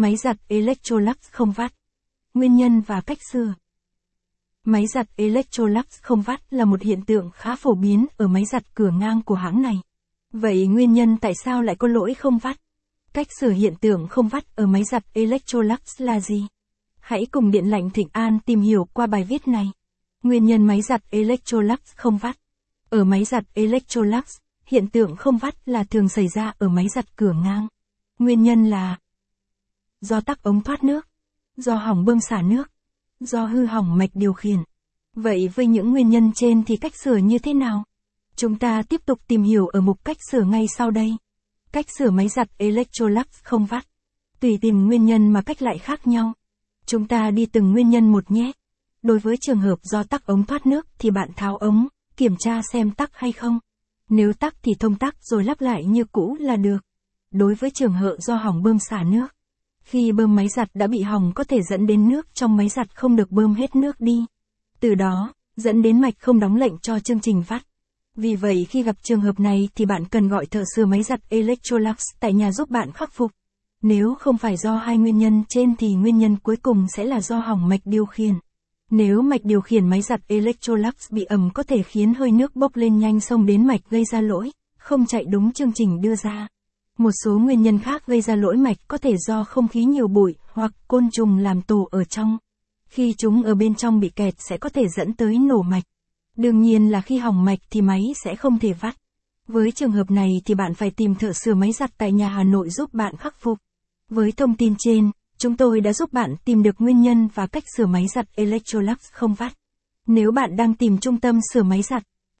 Máy giặt Electrolux không vắt. Nguyên nhân và cách sửa. Máy giặt Electrolux không vắt là một hiện tượng khá phổ biến ở máy giặt cửa ngang của hãng này. Vậy nguyên nhân tại sao lại có lỗi không vắt? Cách sửa hiện tượng không vắt ở máy giặt Electrolux là gì? Hãy cùng Điện lạnh Thịnh An tìm hiểu qua bài viết này. Nguyên nhân máy giặt Electrolux không vắt. Ở máy giặt Electrolux, hiện tượng không vắt là thường xảy ra ở máy giặt cửa ngang. Nguyên nhân là do tắc ống thoát nước, do hỏng bơm xả nước, do hư hỏng mạch điều khiển. Vậy với những nguyên nhân trên thì cách sửa như thế nào? Chúng ta tiếp tục tìm hiểu ở mục cách sửa ngay sau đây. Cách sửa máy giặt Electrolux không vắt. Tùy tìm nguyên nhân mà cách lại khác nhau. Chúng ta đi từng nguyên nhân một nhé. Đối với trường hợp do tắc ống thoát nước thì bạn tháo ống, kiểm tra xem tắc hay không. Nếu tắc thì thông tắc rồi lắp lại như cũ là được. Đối với trường hợp do hỏng bơm xả nước, khi bơm máy giặt đã bị hỏng có thể dẫn đến nước trong máy giặt không được bơm hết nước đi. Từ đó, dẫn đến mạch không đóng lệnh cho chương trình vắt. Vì vậy khi gặp trường hợp này thì bạn cần gọi thợ sửa máy giặt Electrolux tại nhà giúp bạn khắc phục. Nếu không phải do hai nguyên nhân trên thì nguyên nhân cuối cùng sẽ là do hỏng mạch điều khiển. Nếu mạch điều khiển máy giặt Electrolux bị ẩm có thể khiến hơi nước bốc lên nhanh xông đến mạch gây ra lỗi, không chạy đúng chương trình đưa ra. Một số nguyên nhân khác gây ra lỗi mạch có thể do không khí nhiều bụi hoặc côn trùng làm tổ ở trong. Khi chúng ở bên trong bị kẹt sẽ có thể dẫn tới nổ mạch. Đương nhiên là khi hỏng mạch thì máy sẽ không thể vắt. Với trường hợp này thì bạn phải tìm thợ sửa máy giặt tại nhà Hà Nội giúp bạn khắc phục. Với thông tin trên, chúng tôi đã giúp bạn tìm được nguyên nhân và cách sửa máy giặt Electrolux không vắt. Nếu bạn đang tìm trung tâm sửa máy giặt,